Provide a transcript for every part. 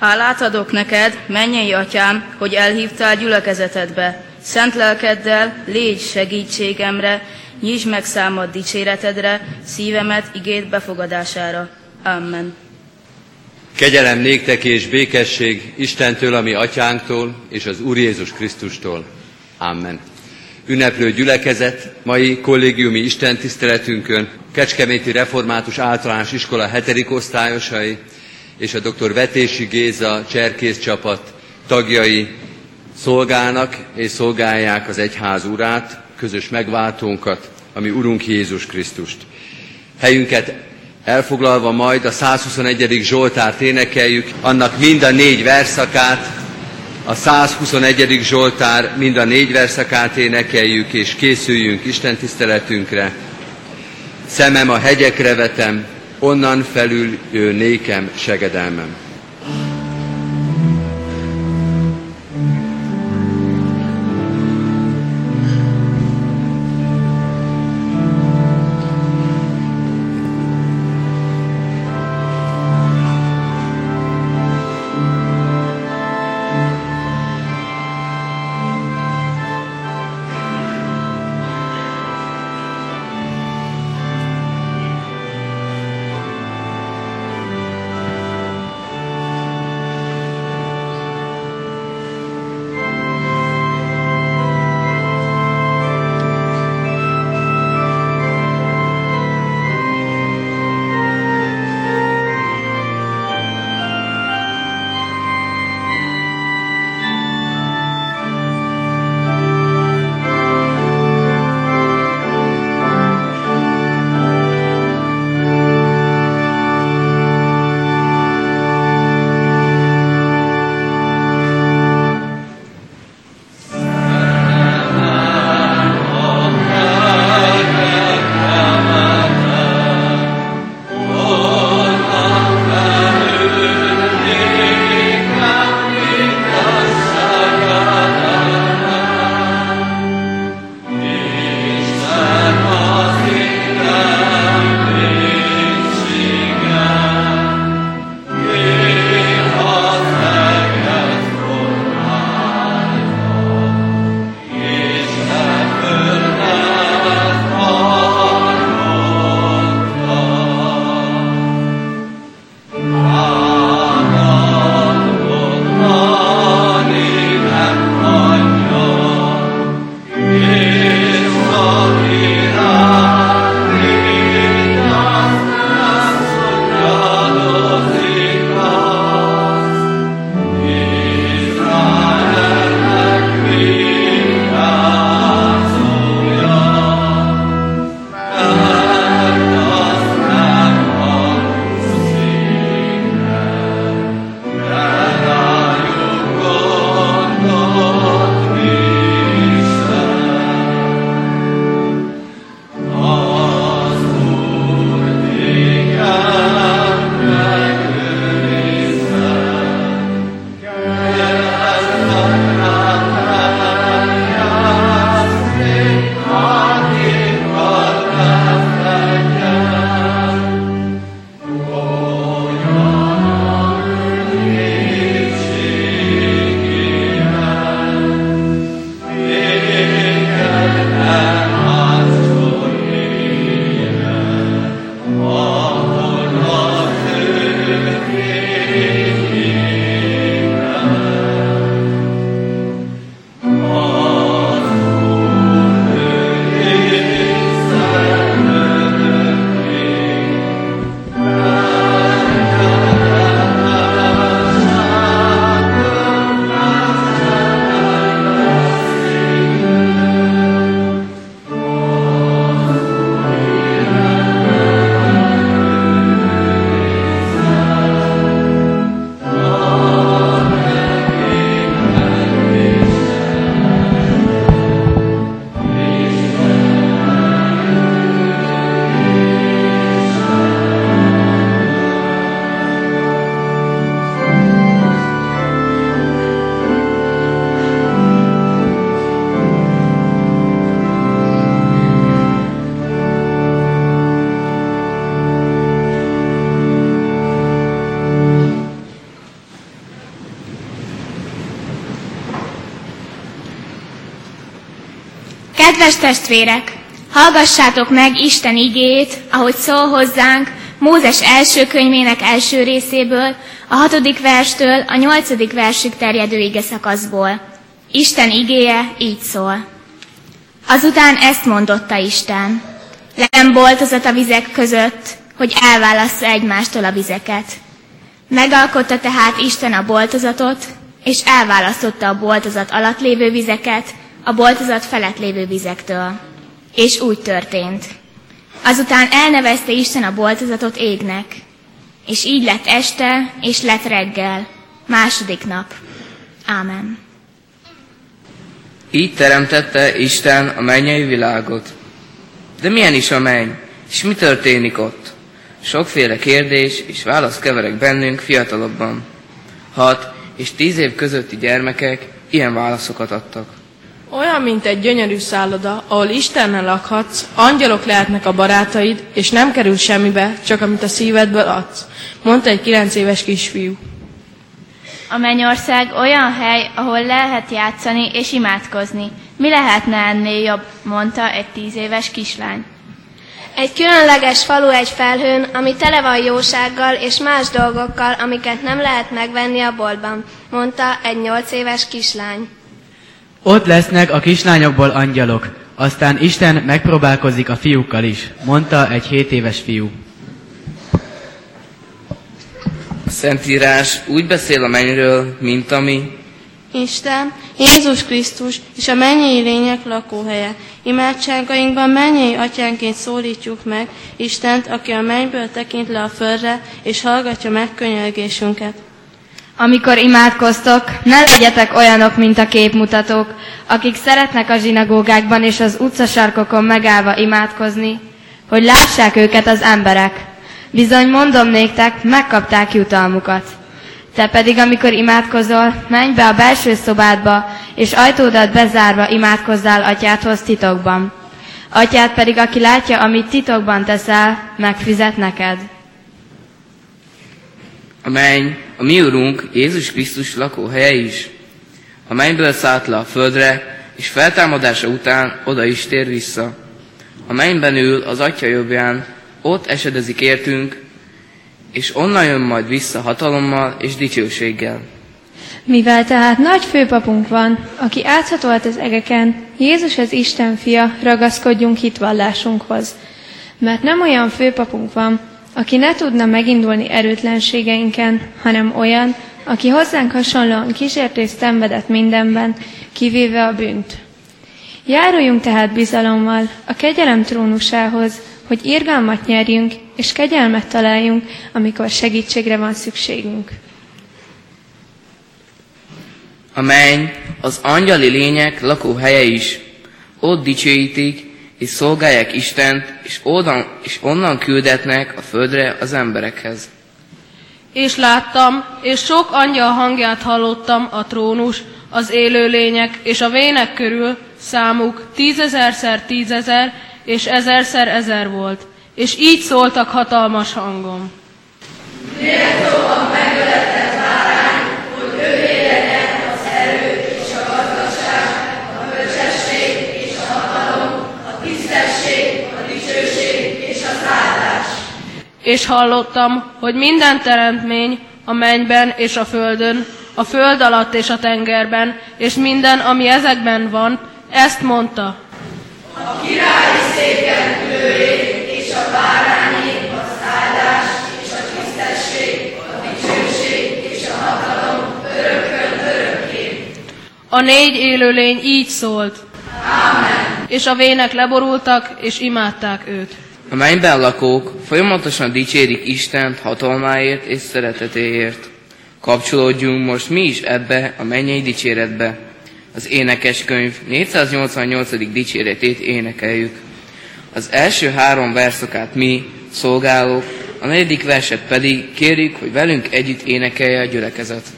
Hálát adok neked, mennyei atyám, hogy elhívtál gyülekezetedbe. Szent lelkeddel légy segítségemre, nyisd meg számad dicséretedre, szívemet igét befogadására. Amen. Kegyelem néktek és békesség Istentől, ami atyánktól, és az Úr Jézus Krisztustól. Amen. Ünneplő gyülekezet, mai kollégiumi istentiszteletünkön Kecskeméti Református Általános Iskola hetedik osztályosai és a dr. Vetési Géza cserkész csapat tagjai szolgálnak és szolgálják az egyház urát, közös megváltónkat, ami Urunk Jézus Krisztust. Helyünket elfoglalva majd a 121. Zsoltárt énekeljük, annak mind a négy verszakát, a 121. Zsoltár mind a négy verszakát énekeljük, és készüljünk Isten tiszteletünkre. Szemem a hegyekre vetem, onnan felül jő nékem segedelmem. Kedves testvérek, hallgassátok meg Isten igét, ahogy szól hozzánk Mózes első könyvének első részéből, a hatodik verstől a nyolcadik versig terjedő ige szakaszból. Isten igéje így szól. Azután ezt mondotta Isten. Nem boltozat a vizek között, hogy elválassza egymástól a vizeket. Megalkotta tehát Isten a boltozatot, és elválasztotta a boltozat alatt lévő vizeket a boltozat felett lévő vizektől. És úgy történt. Azután elnevezte Isten a boltozatot égnek, és így lett este, és lett reggel, második nap. Ámen. Így teremtette Isten a mennyei világot. De milyen is a menny, és mi történik ott? Sokféle kérdés és válasz keverek bennünk fiatalokban. Hat és tíz év közötti gyermekek ilyen válaszokat adtak. Olyan, mint egy gyönyörű szálloda, ahol Istennel lakhatsz, angyalok lehetnek a barátaid, és nem kerül semmibe, csak amit a szívedből adsz, mondta egy kilenc éves kisfiú. A mennyország olyan hely, ahol lehet játszani és imádkozni. Mi lehetne ennél jobb, mondta egy tíz éves kislány. Egy különleges falu egy felhőn, ami tele van jósággal és más dolgokkal, amiket nem lehet megvenni a boltban, mondta egy nyolc éves kislány. Ott lesznek a kislányokból angyalok, aztán Isten megpróbálkozik a fiúkkal is, mondta egy hét éves fiú. A Szentírás úgy beszél a mennyről, mint ami Isten, Jézus Krisztus és a mennyei lények lakóhelye. Imádságainkban mennyei atyánként szólítjuk meg Istent, aki a mennyből tekint le a földre, és hallgatja meg könyörgésünket. Amikor imádkoztok, ne legyetek olyanok, mint a képmutatók, akik szeretnek a zsinagógákban és az utcasarkokon megállva imádkozni, hogy lássák őket az emberek. Bizony mondom néktek, megkapták jutalmukat. Te pedig, amikor imádkozol, menj be a belső szobádba, és ajtódat bezárva imádkozzál atyádhoz titokban. Atyád pedig, aki látja, amit titokban teszel, megfizet neked. A menny, a mi Urunk, Jézus Krisztus lakóhelye is. A mennyből szállt le a földre, és feltámadása után oda is tér vissza. A mennyben ül az Atya jobbján, ott esedezik értünk, és onnan jön majd vissza hatalommal és dicsőséggel. Mivel tehát nagy főpapunk van, aki átszatolt az egeken, Jézus az Isten fia, ragaszkodjunk hitvallásunkhoz. Mert nem olyan főpapunk van, aki ne tudna megindulni erőtlenségeinken, hanem olyan, aki hozzánk hasonlóan kísértést szenvedett mindenben, kivéve a bűnt. Járuljunk tehát bizalommal a kegyelem trónusához, hogy irgalmat nyerjünk, és kegyelmet találjunk, amikor segítségre van szükségünk. A menny az angyali lények lakóhelye is. Ott dicsőítik és szolgálják Istent, és onnan, és onnan küldetnek a földre az emberekhez. És láttam, és sok angyal hangját hallottam a trónus, az élőlények és a vének körül, számuk tízezerszer tízezer és ezerszer ezer volt. És így szóltak hatalmas hangom. És hallottam, hogy minden teremtmény a mennyben és a földön, a föld alatt és a tengerben, és minden, ami ezekben van, ezt mondta. A négy élőlény így szólt. Amen. És a vének leborultak, és imádták őt. A mennyben lakók folyamatosan dicsérik Istent hatalmáért és szeretetéért. Kapcsolódjunk most mi is ebbe a mennyei dicséretbe. Az énekeskönyv 488. dicséretét énekeljük. Az első három verszakát mi, szolgálók, a negyedik verset pedig kérjük, hogy velünk együtt énekelje a gyülekezet.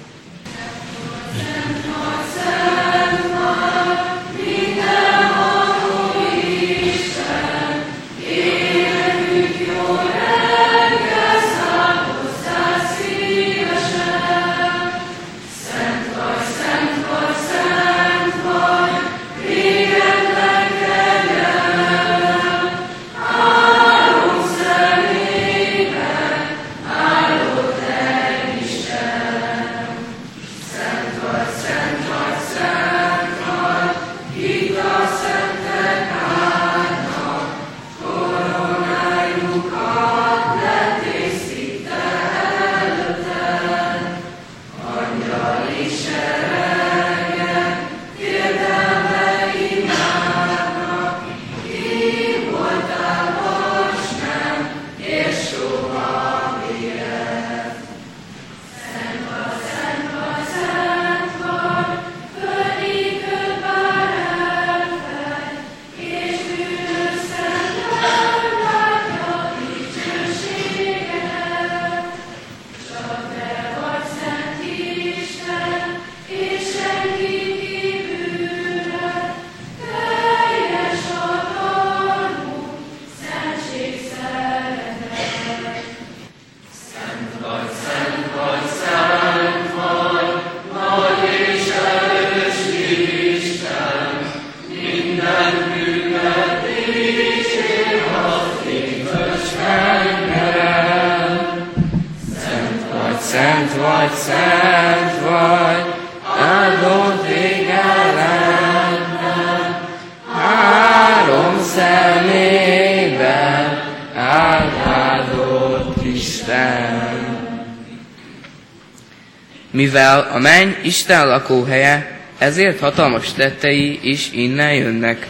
Isten lakóhelye, ezért hatalmas tettei is innen jönnek.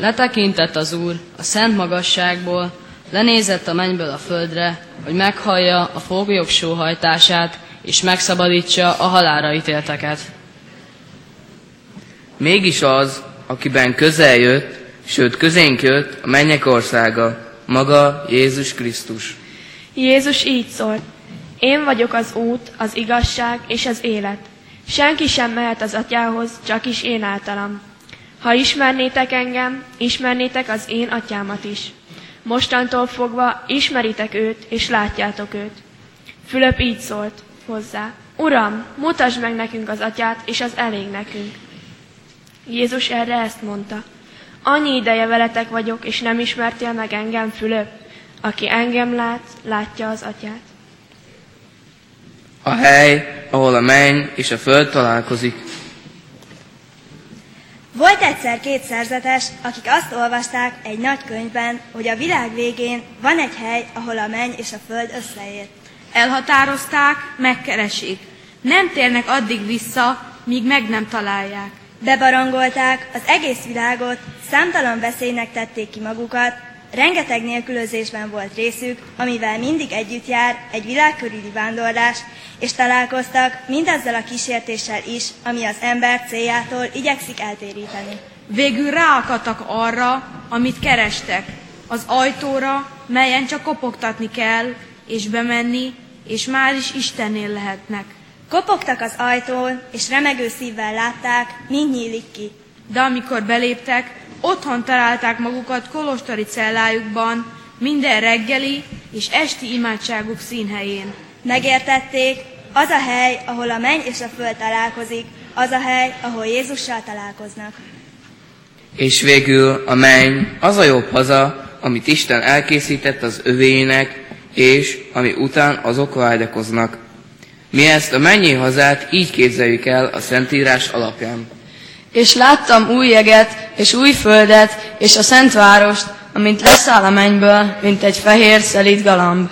Letekintett az Úr a szent magasságból, lenézett a mennyből a földre, hogy meghallja a foglyok sóhajtását, és megszabadítsa a halára ítélteket. Mégis az, akiben közel jött, sőt közénk jött a mennyek országa, maga Jézus Krisztus. Jézus így szólt, én vagyok az út, az igazság és az élet. Senki sem mehet az atyához, csak is én általam. Ha ismernétek engem, ismernétek az én atyámat is. Mostantól fogva ismeritek őt, és látjátok őt. Fülöp így szólt hozzá. Uram, mutasd meg nekünk az atyát, és az elég nekünk. Jézus erre ezt mondta. Annyi ideje veletek vagyok, és nem ismertél meg engem, Fülöp? Aki engem lát, látja az atyát. A hely, ahol a menny és a föld találkozik. Volt egyszer két szerzetes, akik azt olvasták egy nagy könyvben, hogy a világ végén van egy hely, ahol a menny és a föld összeér. Elhatározták, megkeresik. Nem térnek addig vissza, míg meg nem találják. Bebarangolták az egész világot, számtalan veszélynek tették ki magukat, rengeteg nélkülözésben volt részük, amivel mindig együtt jár egy világkörüli vándorlás, és találkoztak mindazzal a kísértéssel is, ami az ember céljától igyekszik eltéríteni. Végül ráakadtak arra, amit kerestek, az ajtóra, melyen csak kopogtatni kell, és bemenni, és már is Istennél lehetnek. Kopogtak az ajtón, és remegő szívvel látták, mind nyílik ki. De amikor beléptek, otthon találták magukat kolostori cellájukban, minden reggeli és esti imádságuk színhelyén. Megértették, az a hely, ahol a menny és a föld találkozik, az a hely, ahol Jézussal találkoznak. És végül a menny az a jobb haza, amit Isten elkészített az övének, és ami után azok vágyakoznak. Mi ezt a mennyi hazát így képzeljük el a Szentírás alapján. És láttam új jeget, és új földet, és a szent várost, amint leszáll a mennyből, mint egy fehér szelíd galamb.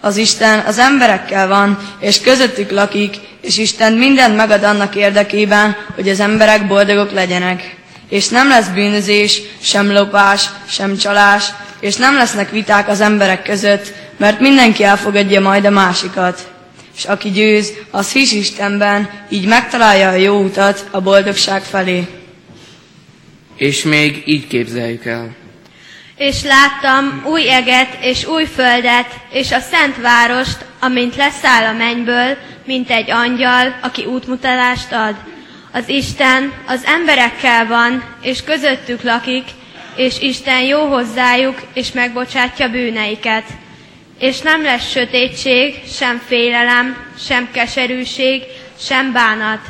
Az Isten az emberekkel van, és közöttük lakik, és Isten mindent megad annak érdekében, hogy az emberek boldogok legyenek. És nem lesz bűnözés, sem lopás, sem csalás, és nem lesznek viták az emberek között, mert mindenki elfogadja majd a másikat. És aki győz, az hisz Istenben, így megtalálja a jó utat a boldogság felé. És még így képzeljük el. És láttam új eget és új földet, és a szent várost, amint leszáll a mennyből, mint egy angyal, aki útmutatást ad. Az Isten az emberekkel van, és közöttük lakik, és Isten jó hozzájuk, és megbocsátja bűneiket. És nem lesz sötétség, sem félelem, sem keserűség, sem bánat,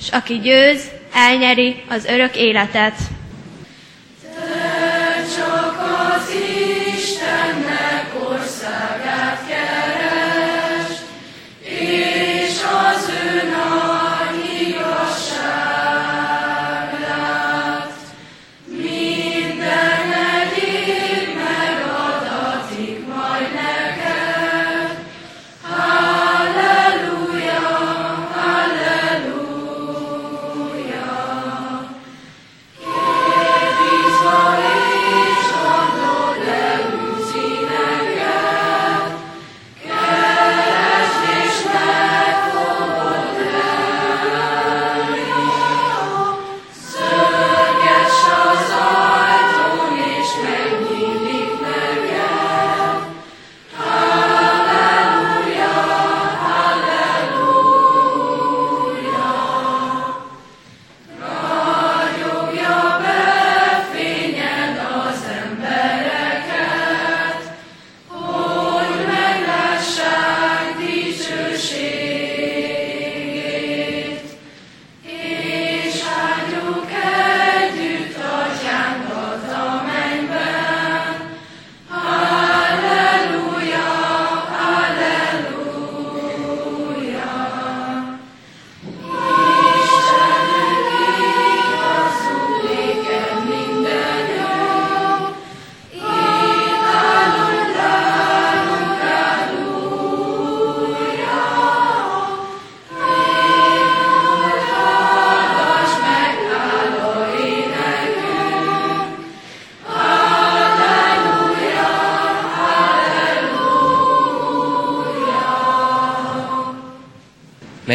és aki győz, elnyeri az örök életet.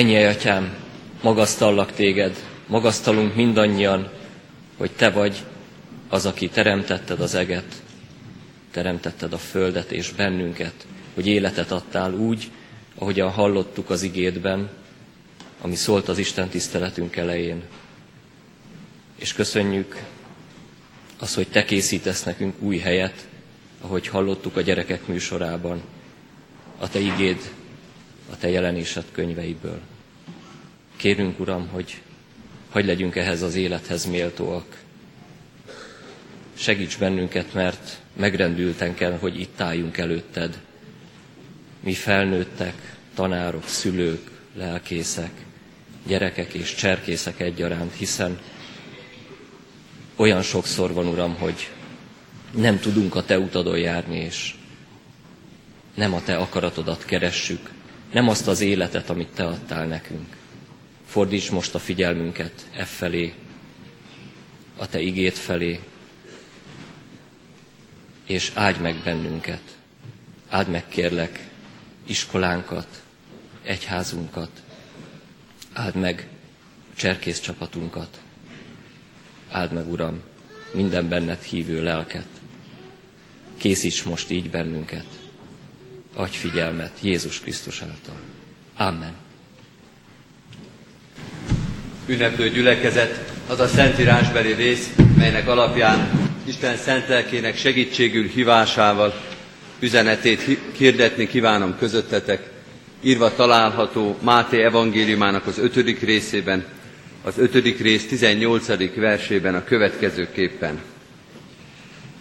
Mennyi atyám, magasztallak téged, magasztalunk mindannyian, hogy te vagy az, aki teremtetted az eget, teremtetted a földet és bennünket, hogy életet adtál úgy, ahogyan hallottuk az igédben, ami szólt az Isten tiszteletünk elején. És köszönjük az, hogy te készítesz nekünk új helyet, ahogy hallottuk a gyerekek műsorában, a te igéd, te jelenésed könyveiből. Kérünk, Uram, hogy hagy legyünk ehhez az élethez méltóak. Segíts bennünket, mert megrendülten kell, hogy itt álljunk előtted. Mi felnőttek, tanárok, szülők, lelkészek, gyerekek és cserkészek egyaránt, hiszen olyan sokszor van, Uram, hogy nem tudunk a Te utadon járni, és nem a Te akaratodat keressük, nem azt az életet, amit Te adtál nekünk. Fordíts most a figyelmünket e felé, a Te igét felé, és áld meg bennünket. Áld meg, kérlek, iskolánkat, egyházunkat, áld meg cserkész csapatunkat, áld meg, Uram, minden benned hívő lelket. Készíts most így bennünket. Adj figyelmet Jézus Krisztus által. Amen. Ünneplő gyülekezet az a szentírásbeli rész, melynek alapján Isten szent lelkének segítségül hívásával üzenetét hirdetni kívánom közöttetek. Írva található Máté evangéliumának az ötödik részében, az ötödik rész 18. versében a következőképpen.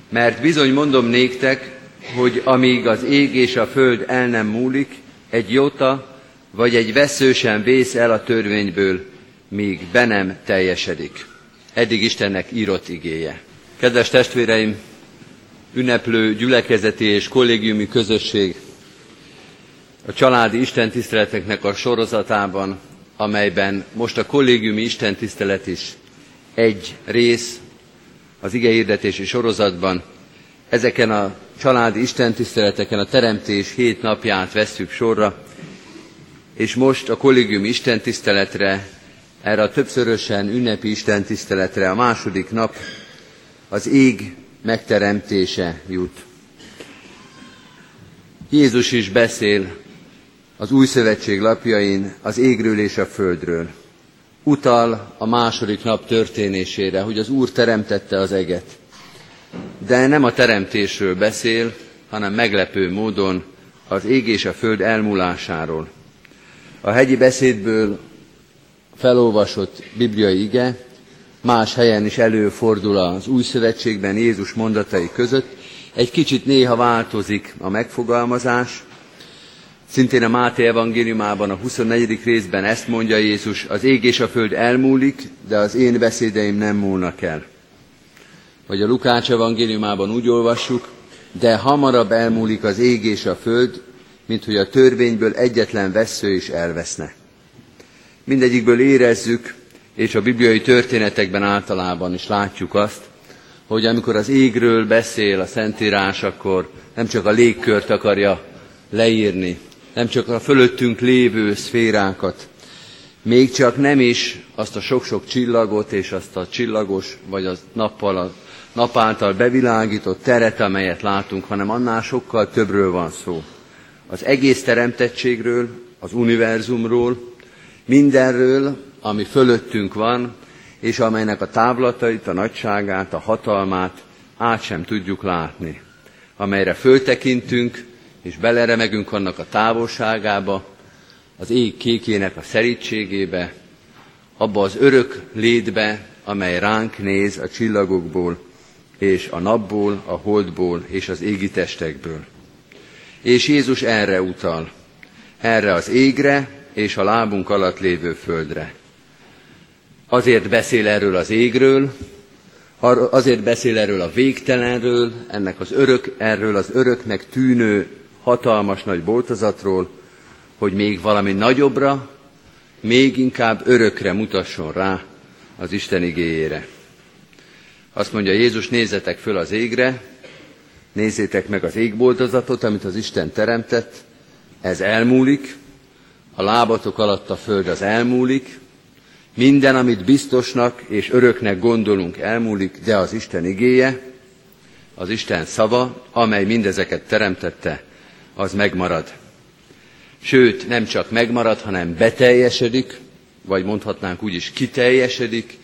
Mert bizony mondom néktek, hogy amíg az ég és a föld el nem múlik, egy jota vagy egy vesző sem vész el a törvényből, míg be nem teljesedik. Eddig Istennek írott igéje. Kedves testvéreim, ünneplő gyülekezeti és kollégiumi közösség a családi istentiszteleteknek a sorozatában, amelyben most a kollégiumi istentisztelet is egy rész az igehirdetési sorozatban. Ezeken a családi istentiszteleteken a teremtés hét napját vesszük sorra, és most a kollégiumi istentiszteletre, erre a többszörösen ünnepi istentiszteletre a második nap az ég megteremtése jut. Jézus is beszél az új szövetség lapjain az égről és a földről. Utal a második nap történésére, hogy az Úr teremtette az eget. De nem a teremtésről beszél, hanem meglepő módon az ég és a föld elmúlásáról. A hegyi beszédből felolvasott bibliai ige más helyen is előfordul az új szövetségben Jézus mondatai között. Egy kicsit néha változik a megfogalmazás. Szintén a Máté evangéliumában a 24. részben ezt mondja Jézus, az ég és a föld elmúlik, de az én beszédeim nem múlnak el. Vagy a Lukács evangéliumában úgy olvassuk, de hamarabb elmúlik az ég és a föld, mint hogy a törvényből egyetlen vesző is elveszne. Mindegyikből érezzük, és a bibliai történetekben általában is látjuk azt, hogy amikor az égről beszél a Szentírás, akkor nem csak a légkört akarja leírni, nem csak a fölöttünk lévő szférákat, még csak nem is azt a sok-sok csillagot és azt a csillagos, vagy a nappal, a nap által bevilágított teret, amelyet látunk, hanem annál sokkal többről van szó. Az egész teremtettségről, az univerzumról, mindenről, ami fölöttünk van, és amelynek a távlatait, a nagyságát, a hatalmát át sem tudjuk látni. Amelyre föltekintünk, és beleremegünk annak a távolságába, az ég kékének a szerítségébe, abba az örök létbe, amely ránk néz a csillagokból, és a napból, a holdból, és az égi testekből. És Jézus erre utal, erre az égre, és a lábunk alatt lévő földre. Azért beszél erről az égről, azért beszél erről a végtelenről, ennek az örök, erről az öröknek tűnő hatalmas nagy boltozatról, hogy még valami nagyobbra, még inkább örökre mutasson rá az Isten igéjére. Azt mondja Jézus, nézzetek föl az égre, nézzétek meg az égboltozatot, amit az Isten teremtett, ez elmúlik, a lábatok alatt a föld az elmúlik, minden, amit biztosnak és öröknek gondolunk, elmúlik, de az Isten igéje, az Isten szava, amely mindezeket teremtette, az megmarad. Sőt, nem csak megmarad, hanem beteljesedik, vagy mondhatnánk úgy is kiteljesedik,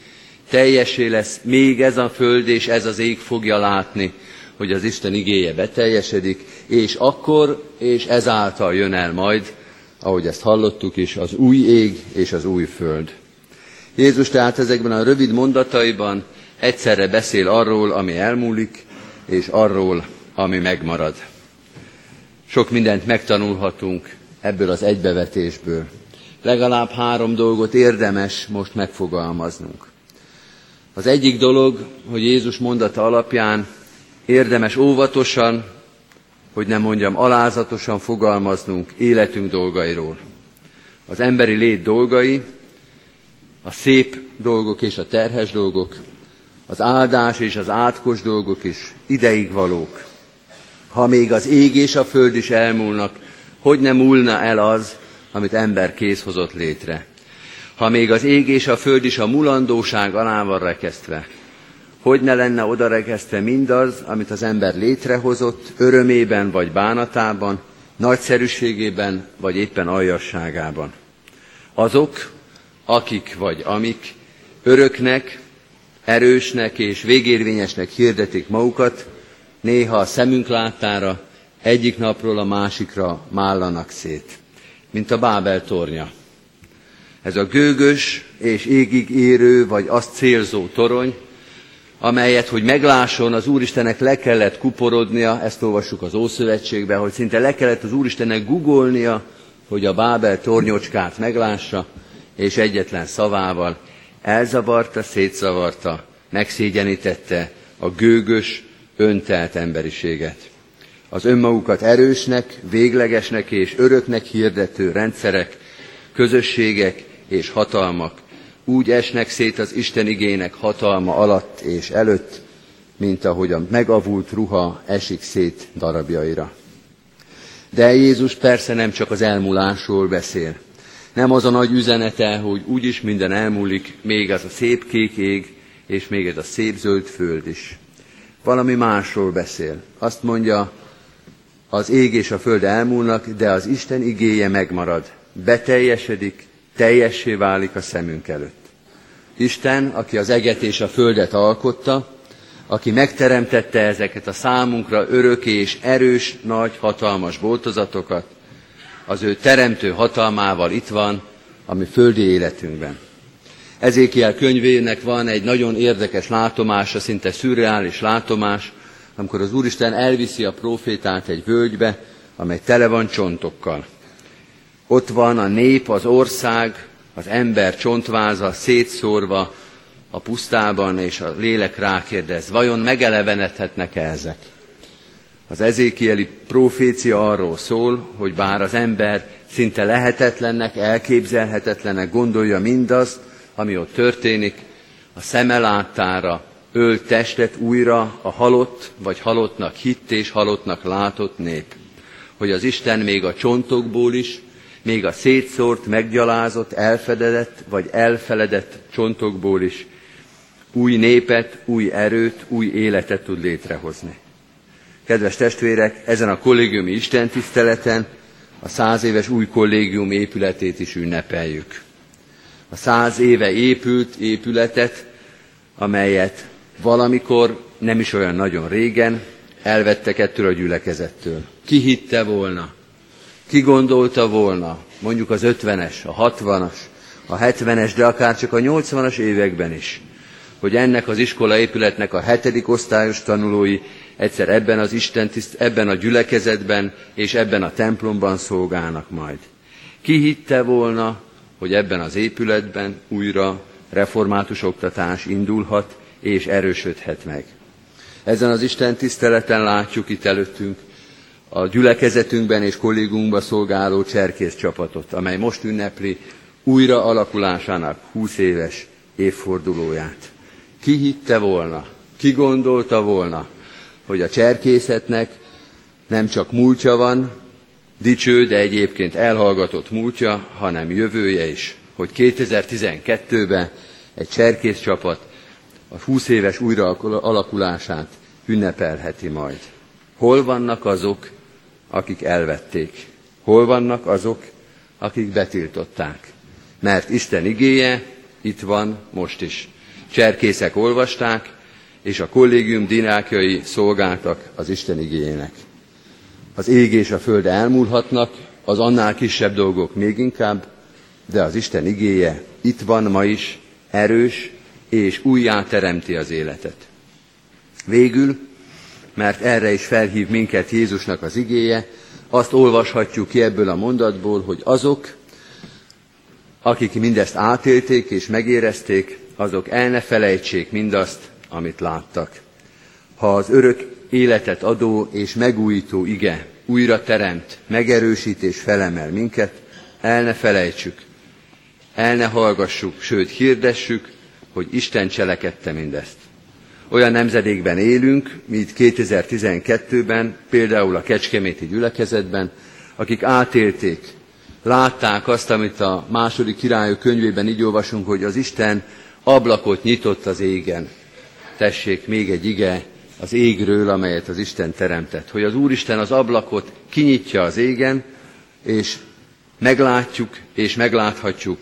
teljesé lesz még ez a föld és ez az ég fogja látni, hogy az Isten igéje beteljesedik, és akkor és ezáltal jön el majd, ahogy ezt hallottuk is, az új ég és az új föld. Jézus tehát ezekben a rövid mondataiban egyszerre beszél arról, ami elmúlik, és arról, ami megmarad. Sok mindent megtanulhatunk ebből az egybevetésből. Legalább három dolgot érdemes most megfogalmaznunk. Az egyik dolog, hogy Jézus mondata alapján érdemes óvatosan, hogy nem mondjam alázatosan fogalmaznunk életünk dolgairól. Az emberi lét dolgai, a szép dolgok és a terhes dolgok, az áldás és az átkos dolgok is ideig valók. Ha még az ég és a föld is elmúlnak, hogy nem múlna el az, amit ember kész hozott létre. Ha még az ég és a föld is a mulandóság alá van rekesztve, hogy ne lenne odarekesztve mindaz, amit az ember létrehozott, örömében vagy bánatában, nagyszerűségében vagy éppen aljasságában. Azok, akik vagy amik öröknek, erősnek és végérvényesnek hirdetik magukat, néha a szemünk láttára egyik napról a másikra mállanak szét, mint a Bábel tornya. Ez a gőgös és égig érő, vagy azt célzó torony, amelyet, hogy meglásson, az Úristennek le kellett kuporodnia, ezt olvassuk az Ószövetségben, hogy szinte le kellett az Úristennek gugolnia, hogy a Bábel tornyocskát meglássa, és egyetlen szavával elzavarta, szétszavarta, megszégyenítette a gőgös, öntelt emberiséget. Az önmagukat erősnek, véglegesnek és öröknek hirdető rendszerek, közösségek és hatalmak úgy esnek szét az Isten igének hatalma alatt és előtt, mint ahogy a megavult ruha esik szét darabjaira. De Jézus persze nem csak az elmúlásról beszél. Nem az a nagy üzenete, hogy úgyis minden elmúlik, még az a szép kék ég, és még ez a szép zöld föld is. Valami másról beszél. Azt mondja, az ég és a föld elmúlnak, de az Isten igéje megmarad, beteljesedik, teljessé válik a szemünk előtt. Isten, aki az eget és a földet alkotta, aki megteremtette ezeket a számunkra öröki és erős, nagy, hatalmas boltozatokat, az ő teremtő hatalmával itt van, ami földi életünkben. Ezékiel könyvének van egy nagyon érdekes látomása, szinte szürreális látomás, amikor az Úristen elviszi a profétát egy völgybe, amely tele van csontokkal. Ott van a nép, az ország, az ember csontváza szétszórva a pusztában, és a lélek rákérdez, vajon megelevenedhetnek-e ezek? Az ezékieli profécia arról szól, hogy bár az ember szinte lehetetlennek, elképzelhetetlennek gondolja mindazt, ami ott történik, a szeme láttára ölt testet újra a halott, vagy halottnak hitt és halottnak látott nép. Hogy az Isten még a csontokból is, még a szétszórt, meggyalázott, elfedett vagy elfeledett csontokból is új népet, új erőt, új életet tud létrehozni. Kedves testvérek, ezen a kollégiumi istentiszteleten a száz éves új kollégium épületét is ünnepeljük. A száz éve épült épületet, amelyet valamikor, nem is olyan nagyon régen, elvettek ettől a gyülekezettől. Ki hitte volna? Ki gondolta volna, mondjuk az 50-es, a 60-as, a 70-es, de akár csak a 80-as években is, hogy ennek az iskola épületnek a hetedik osztályos tanulói egyszer ebben az Isten tiszt, ebben a gyülekezetben és ebben a templomban szolgálnak majd. Ki hitte volna, hogy ebben az épületben újra református oktatás indulhat és erősödhet meg. Ezen az Isten tiszteleten látjuk itt előttünk a gyülekezetünkben és kollégumunkban szolgáló cserkész csapatot, amely most ünnepli újra alakulásának 20 éves évfordulóját. Ki hitte volna, ki gondolta volna, hogy a cserkészetnek nem csak múltja van, dicső, de egyébként elhallgatott múltja, hanem jövője is, hogy 2012-ben egy cserkész csapat a 20 éves újraalakulását ünnepelheti majd. Hol vannak azok, akik elvették? Hol vannak azok, akik betiltották? Mert Isten igéje itt van most is. Cserkészek olvasták, és a kollégium dinákjai szolgáltak az Isten igényének. Az ég és a föld elmúlhatnak, az annál kisebb dolgok még inkább, de az Isten igéje itt van ma is, erős, és újjá teremti az életet. Végül, mert erre is felhív minket Jézusnak az igéje, azt olvashatjuk ki ebből a mondatból, hogy azok, akik mindezt átélték és megérezték, azok el ne felejtsék mindazt, amit láttak. Ha az örök életet adó és megújító ige újra teremt, megerősít és felemel minket, el ne felejtsük, el ne hallgassuk, sőt hirdessük, hogy Isten cselekedte mindezt. Olyan nemzedékben élünk, mint 2012-ben, például a Kecskeméti gyülekezetben, akik átélték, látták azt, amit a második királyok könyvében így olvasunk, hogy az Isten ablakot nyitott az égen. Tessék, még egy ige az égről, amelyet az Isten teremtett. Hogy az Úristen az ablakot kinyitja az égen, és meglátjuk és megláthatjuk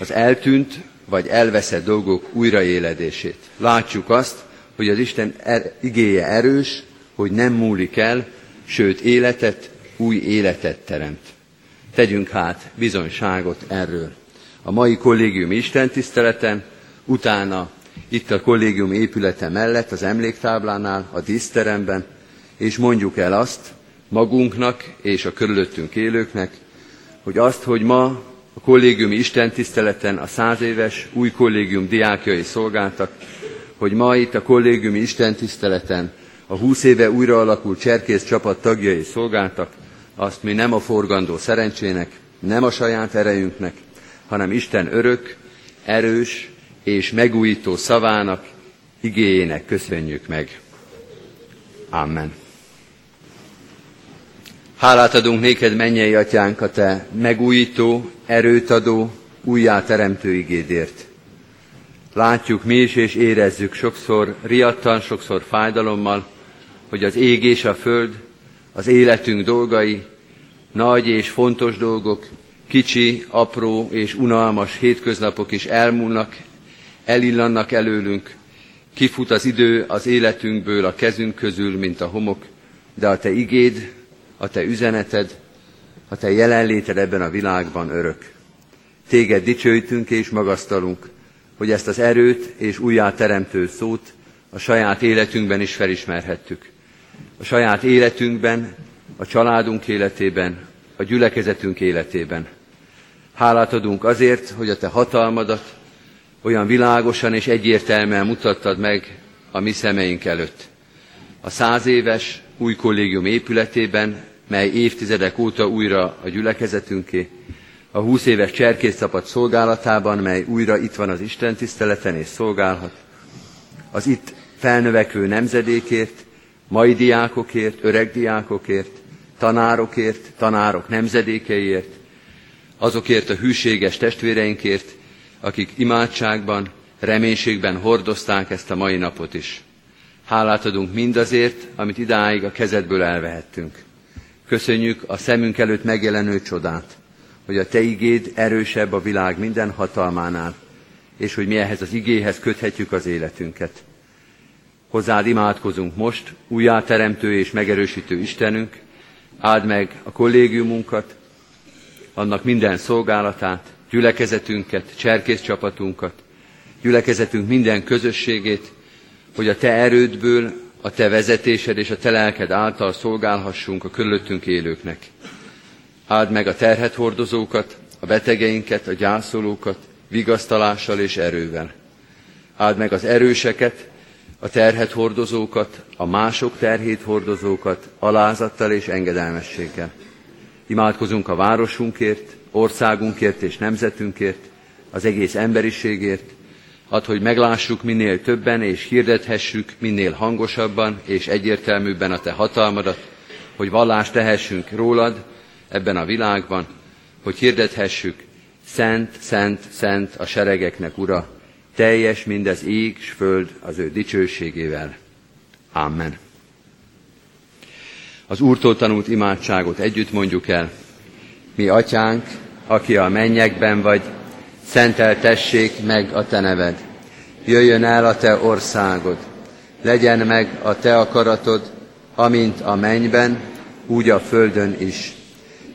az eltűnt vagy elveszett dolgok újraéledését. Látjuk azt, hogy az Isten er, igéje erős, hogy nem múlik el, sőt életet, új életet teremt. Tegyünk hát bizonyságot erről. A mai kollégium istentiszteleten, utána itt a kollégium épülete mellett, az emléktáblánál, a díszteremben, és mondjuk el azt magunknak és a körülöttünk élőknek, hogy azt, hogy ma a kollégiumi istentiszteleten a száz éves új kollégium diákjai szolgáltak, hogy ma itt a kollégiumi istentiszteleten a húsz éve újra alakult cserkész csapat tagjai szolgáltak, azt mi nem a forgandó szerencsének, nem a saját erejünknek, hanem Isten örök, erős és megújító szavának, igéjének köszönjük meg. Amen. Hálát adunk néked, mennyei atyánk, a te megújító, erőt adó, újjá teremtő igédért. Látjuk mi is és érezzük sokszor riadtan, sokszor fájdalommal, hogy az ég és a föld, az életünk dolgai, nagy és fontos dolgok, kicsi, apró és unalmas hétköznapok is elmúlnak, elillannak előlünk, kifut az idő az életünkből, a kezünk közül, mint a homok, de a te igéd, a te üzeneted, a te jelenléted ebben a világban örök. Téged dicsőítünk és magasztalunk, hogy ezt az erőt és újjá teremtő szót a saját életünkben is felismerhettük. A saját életünkben, a családunk életében, a gyülekezetünk életében. Hálát adunk azért, hogy a te hatalmadat olyan világosan és egyértelműen mutattad meg a mi szemeink előtt. A száz éves új kollégium épületében, mely évtizedek óta újra a gyülekezetünké, a 20 éves cserkészcsapat szolgálatában, mely újra itt van az Isten tiszteleten és szolgálhat, az itt felnövekvő nemzedékért, mai diákokért, öreg diákokért, tanárokért, tanárok nemzedékeiért, azokért a hűséges testvéreinkért, akik imádságban, reménységben hordozták ezt a mai napot is. Hálát adunk mindazért, amit idáig a kezedből elvehettünk. Köszönjük a szemünk előtt megjelenő csodát, hogy a Te igéd erősebb a világ minden hatalmánál, és hogy mi ehhez az igéhez köthetjük az életünket. Hozzád imádkozunk most, újjáteremtő és megerősítő Istenünk, áld meg a kollégiumunkat, annak minden szolgálatát, gyülekezetünket, cserkész csapatunkat, gyülekezetünk minden közösségét, hogy a Te erődből, a Te vezetésed és a Te lelked által szolgálhassunk a körülöttünk élőknek. Áld meg a terhet hordozókat, a betegeinket, a gyászolókat, vigasztalással és erővel. Áld meg az erőseket, a terhet hordozókat, a mások terhét hordozókat, alázattal és engedelmességgel. Imádkozunk a városunkért, országunkért és nemzetünkért, az egész emberiségért, ad, hogy meglássuk minél többen, és hirdethessük minél hangosabban és egyértelműbben a Te hatalmadat, hogy vallást tehessünk rólad, ebben a világban, hogy hirdethessük, Szent, szent, szent a seregeknek ura, teljes mindez ég s föld az ő dicsőségével. Amen. Az Úrtól tanult imádságot együtt mondjuk el. Mi atyánk, aki a mennyekben vagy, szenteltessék meg a te neved. Jöjjön el a te országod. Legyen meg a te akaratod, amint a mennyben, úgy a földön is.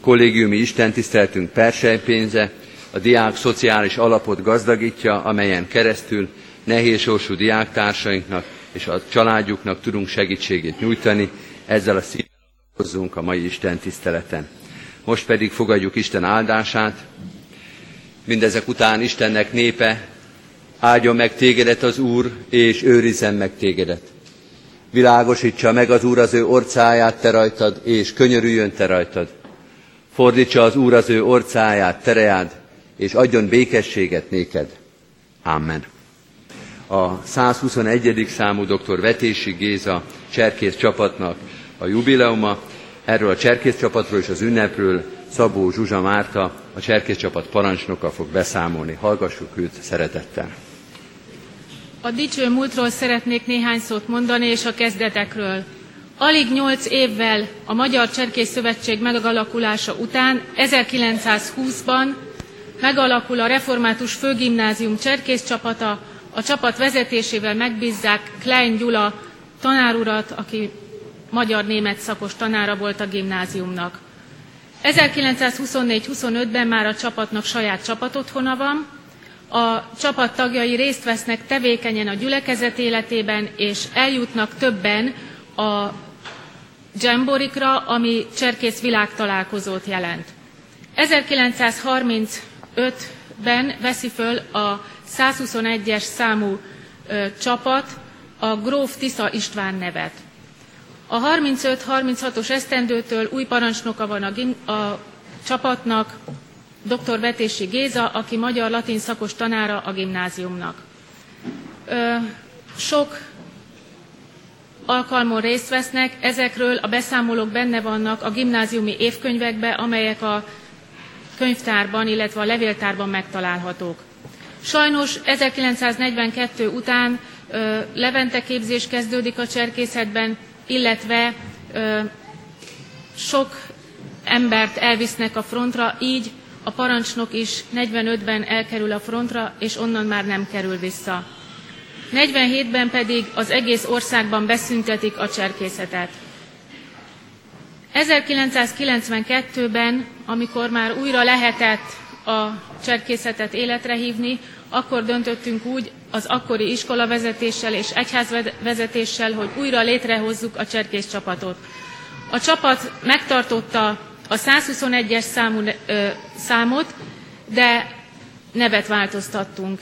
kollégiumi istentiszteltünk persejpénze, a diák szociális alapot gazdagítja, amelyen keresztül nehézsorsú diáktársainknak és a családjuknak tudunk segítségét nyújtani, ezzel a szívvel hozzunk a mai Isten tiszteleten. Most pedig fogadjuk Isten áldását. Mindezek után Istennek népe, áldjon meg tégedet az Úr, és őrizzen meg tégedet. Világosítsa meg az Úr az ő orcáját te rajtad, és könyörüljön te rajtad. Fordítsa az Úr az ő orcáját, tereád, és adjon békességet néked. Amen. A 121. számú dr. Vetési Géza cserkész csapatnak a jubileuma. Erről a cserkész csapatról és az ünnepről Szabó Zsuzsa Márta, a cserkész csapat parancsnoka fog beszámolni. Hallgassuk őt szeretettel. A dicső múltról szeretnék néhány szót mondani, és a kezdetekről. Alig nyolc évvel a Magyar Cserkész Szövetség megalakulása után, 1920-ban megalakul a Református Főgimnázium cserkész csapata, a csapat vezetésével megbízzák Klein Gyula tanárurat, aki magyar-német szakos tanára volt a gimnáziumnak. 1924-25-ben már a csapatnak saját csapatotthona van, a csapat tagjai részt vesznek tevékenyen a gyülekezet életében, és eljutnak többen a Jamborikra, ami cserkész világtalálkozót jelent. 1935-ben veszi föl a 121-es számú ö, csapat a Gróf Tisza István nevet. A 35-36-os esztendőtől új parancsnoka van a, a csapatnak, dr. Vetési Géza, aki magyar-latin szakos tanára a gimnáziumnak. Ö, sok alkalmon részt vesznek, ezekről a beszámolók benne vannak a gimnáziumi évkönyvekbe, amelyek a könyvtárban, illetve a levéltárban megtalálhatók. Sajnos 1942 után ö, Levente képzés kezdődik a cserkészetben, illetve ö, sok embert elvisznek a frontra, így a parancsnok is 45-ben elkerül a frontra, és onnan már nem kerül vissza. 47-ben pedig az egész országban beszüntetik a cserkészetet. 1992-ben, amikor már újra lehetett a cserkészetet életre hívni, akkor döntöttünk úgy az akkori iskolavezetéssel és egyházvezetéssel, hogy újra létrehozzuk a cserkész csapatot. A csapat megtartotta a 121-es számú, ö, számot, de nevet változtattunk.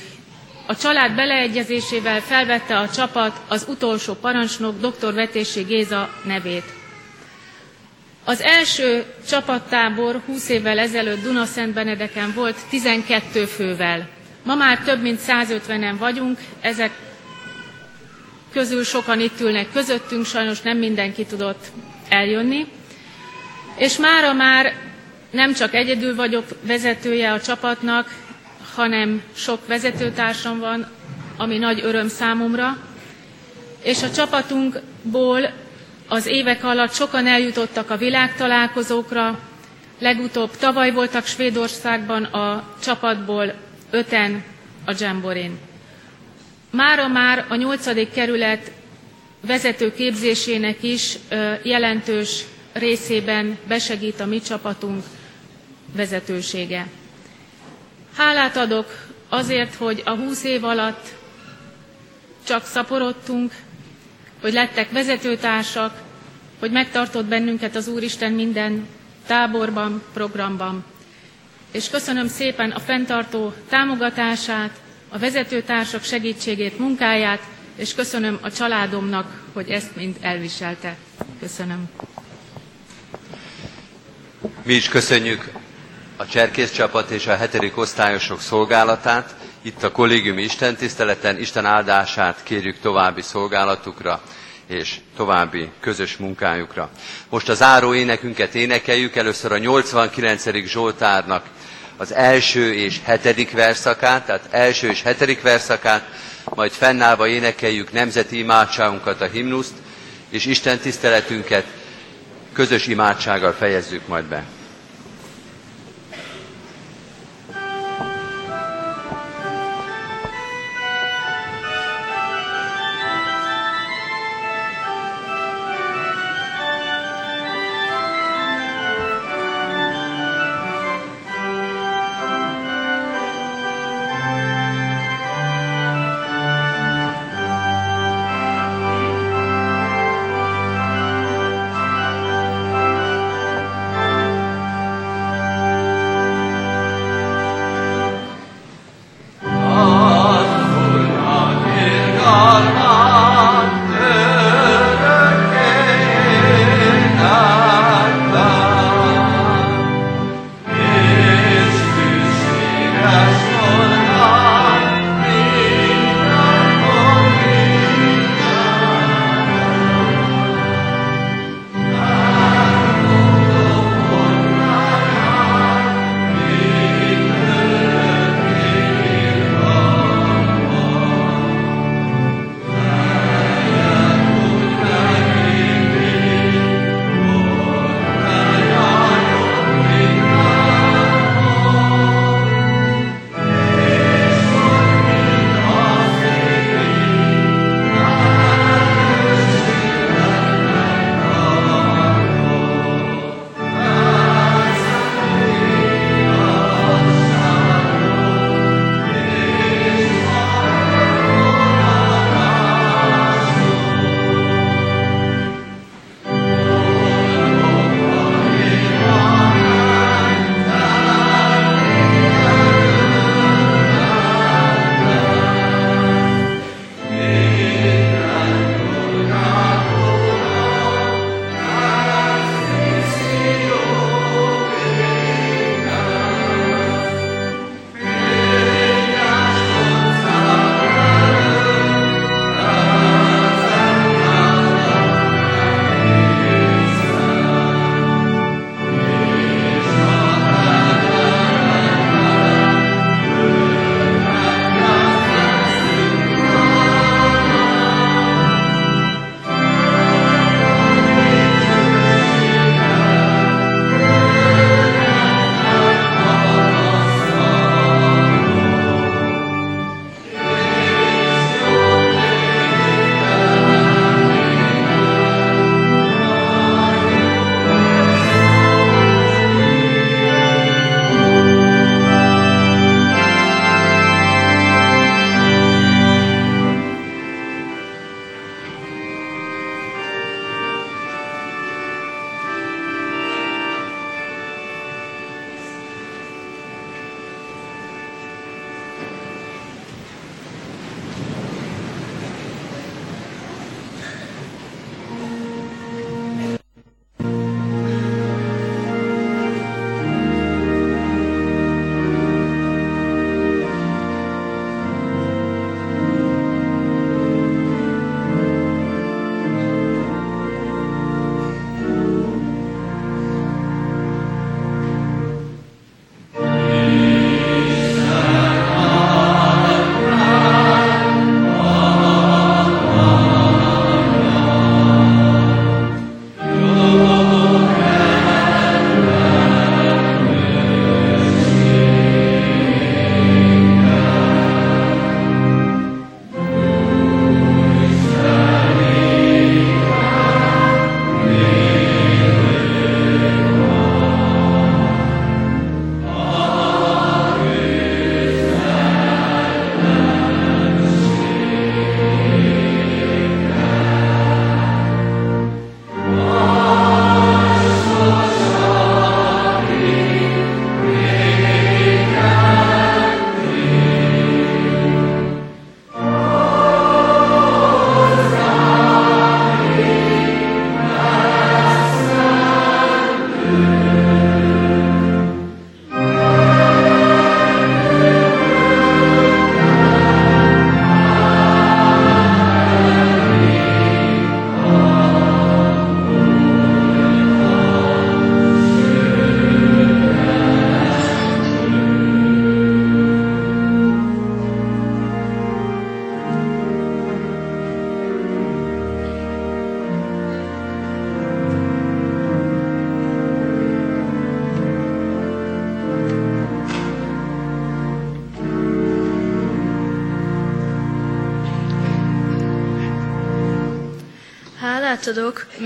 A család beleegyezésével felvette a csapat az utolsó parancsnok dr. Vetési Géza nevét. Az első csapattábor 20 évvel ezelőtt Dunaszent Benedeken volt 12 fővel. Ma már több mint 150-en vagyunk, ezek közül sokan itt ülnek közöttünk, sajnos nem mindenki tudott eljönni. És mára már nem csak egyedül vagyok vezetője a csapatnak, hanem sok vezetőtársam van, ami nagy öröm számomra. És a csapatunkból az évek alatt sokan eljutottak a világtalálkozókra, legutóbb tavaly voltak Svédországban a csapatból öten a Jamborin. Mára már a nyolcadik kerület vezető képzésének is jelentős részében besegít a mi csapatunk vezetősége. Hálát adok azért, hogy a húsz év alatt csak szaporodtunk, hogy lettek vezetőtársak, hogy megtartott bennünket az Úristen minden táborban, programban. és köszönöm szépen a fenntartó támogatását, a vezetőtársak segítségét, munkáját, és köszönöm a családomnak, hogy ezt mind elviselte. Köszönöm. Mi is köszönjük a cserkész csapat és a hetedik osztályosok szolgálatát. Itt a kollégiumi istentiszteleten Isten áldását kérjük további szolgálatukra és további közös munkájukra. Most az záró énekünket énekeljük, először a 89. Zsoltárnak az első és hetedik verszakát, tehát első és hetedik verszakát, majd fennállva énekeljük nemzeti imádságunkat, a himnuszt, és Isten tiszteletünket közös imádsággal fejezzük majd be.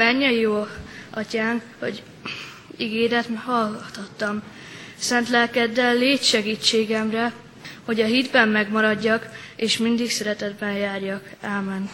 Mennyei jó atyánk, hogy ígéret hallgatottam. Szent lelkeddel légy segítségemre, hogy a hitben megmaradjak, és mindig szeretetben járjak. Ámen.